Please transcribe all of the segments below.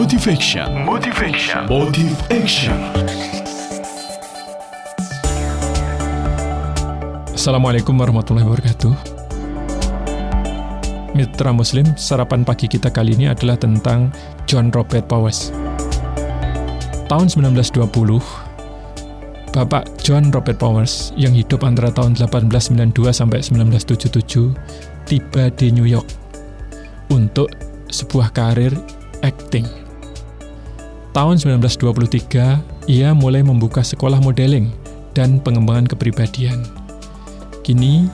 Motivation, Motivation, Motive Action. Assalamualaikum warahmatullahi wabarakatuh. Mitra Muslim, sarapan pagi kita kali ini adalah tentang John Robert Powers. Tahun 1920, Bapak John Robert Powers yang hidup antara tahun 1892 sampai 1977 tiba di New York untuk sebuah karir acting. Tahun 1923, ia mulai membuka sekolah modeling dan pengembangan kepribadian. Kini,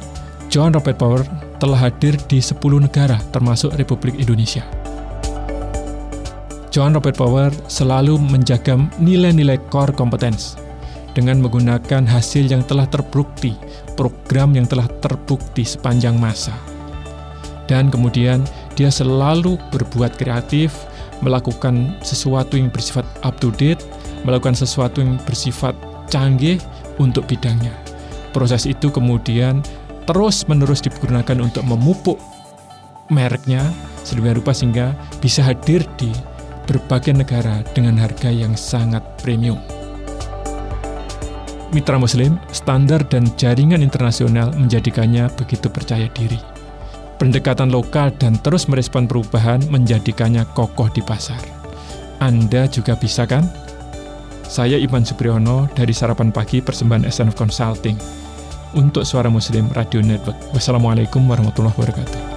John Robert Power telah hadir di 10 negara termasuk Republik Indonesia. John Robert Power selalu menjaga nilai-nilai core competence dengan menggunakan hasil yang telah terbukti, program yang telah terbukti sepanjang masa. Dan kemudian dia selalu berbuat kreatif, melakukan sesuatu yang bersifat up to date, melakukan sesuatu yang bersifat canggih untuk bidangnya. Proses itu kemudian terus-menerus digunakan untuk memupuk mereknya sedemikian rupa sehingga bisa hadir di berbagai negara dengan harga yang sangat premium. Mitra Muslim, standar dan jaringan internasional menjadikannya begitu percaya diri. Pendekatan lokal dan terus merespon perubahan menjadikannya kokoh di pasar. Anda juga bisa kan? Saya Iman Supriyono dari Sarapan Pagi Persembahan SNF Consulting untuk Suara Muslim Radio Network. Wassalamualaikum warahmatullahi wabarakatuh.